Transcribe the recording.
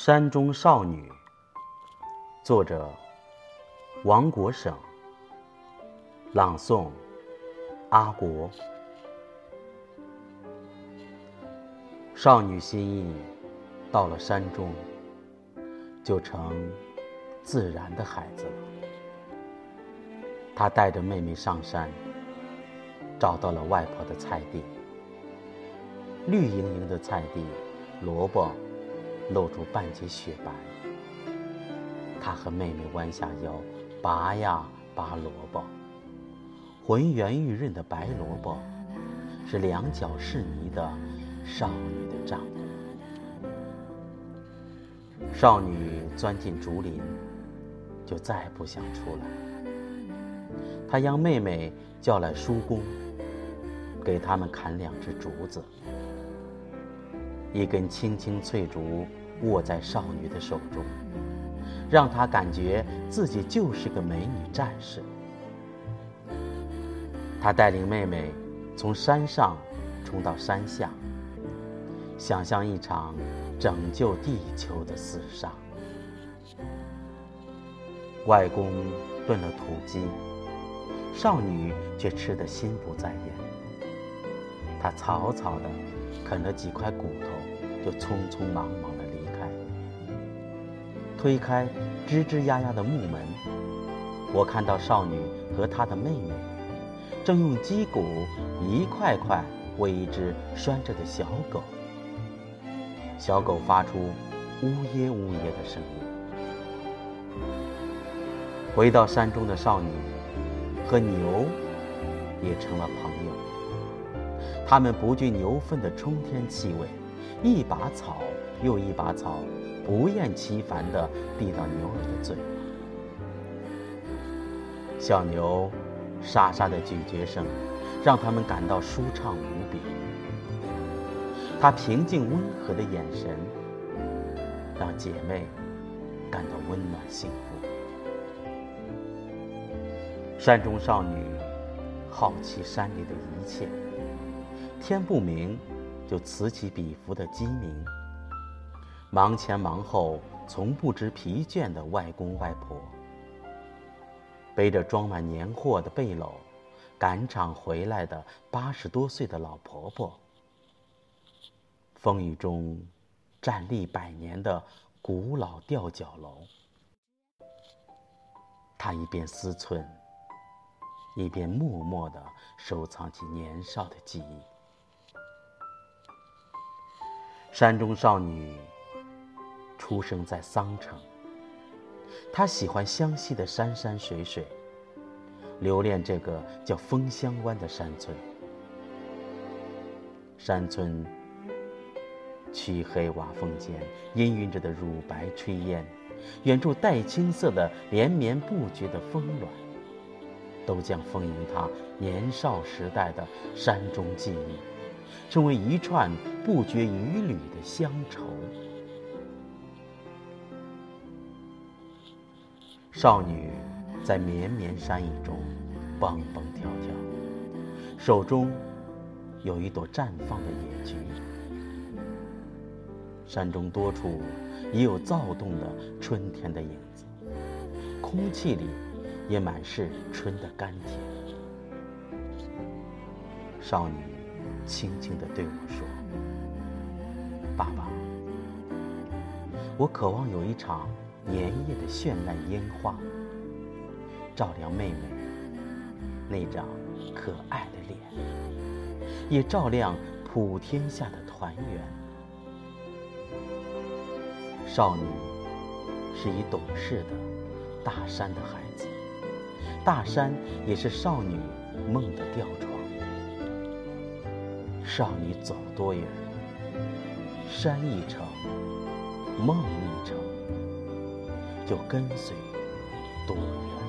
山中少女，作者王国省，朗诵阿国。少女心意到了山中，就成自然的孩子了。她带着妹妹上山，找到了外婆的菜地，绿莹莹的菜地，萝卜。露出半截雪白，他和妹妹弯下腰，拔呀拔萝卜。浑圆玉润的白萝卜，是两脚是泥的少女的丈夫。少女钻进竹林，就再不想出来。她央妹妹叫来叔公，给他们砍两只竹子。一根青青翠竹握在少女的手中，让她感觉自己就是个美女战士。她带领妹妹从山上冲到山下，想象一场拯救地球的厮杀。外公炖了土鸡，少女却吃得心不在焉。她草草的。啃了几块骨头，就匆匆忙忙的。推开吱吱呀呀的木门，我看到少女和她的妹妹，正用鸡骨一块块喂一只拴着的小狗。小狗发出呜咽呜咽的声音。回到山中的少女，和牛也成了朋友。他们不惧牛粪的冲天气味，一把草又一把草，不厌其烦地递到牛儿的嘴。小牛沙沙的咀嚼声，让他们感到舒畅无比。他平静温和的眼神，让姐妹感到温暖幸福。山中少女好奇山里的一切。天不明，就此起彼伏的鸡鸣。忙前忙后，从不知疲倦的外公外婆，背着装满年货的背篓，赶场回来的八十多岁的老婆婆，风雨中站立百年的古老吊脚楼。她一边思忖，一边默默地收藏起年少的记忆。山中少女出生在桑城，她喜欢湘西的山山水水，留恋这个叫枫香湾的山村。山村漆黑瓦缝间氤氲着的乳白炊烟，远处带青色的连绵不绝的峰峦，都将丰盈她年少时代的山中记忆。成为一串不绝于缕的乡愁。少女在绵绵山野中蹦蹦跳跳，手中有一朵绽放的野菊。山中多处已有躁动的春天的影子，空气里也满是春的甘甜。少女。轻轻地对我说：“爸爸，我渴望有一场年夜的绚烂烟花，照亮妹妹那张可爱的脸，也照亮普天下的团圆。”少女是一懂事的大山的孩子，大山也是少女梦的吊床。少女走多远，山一程，梦一程，就跟随多远。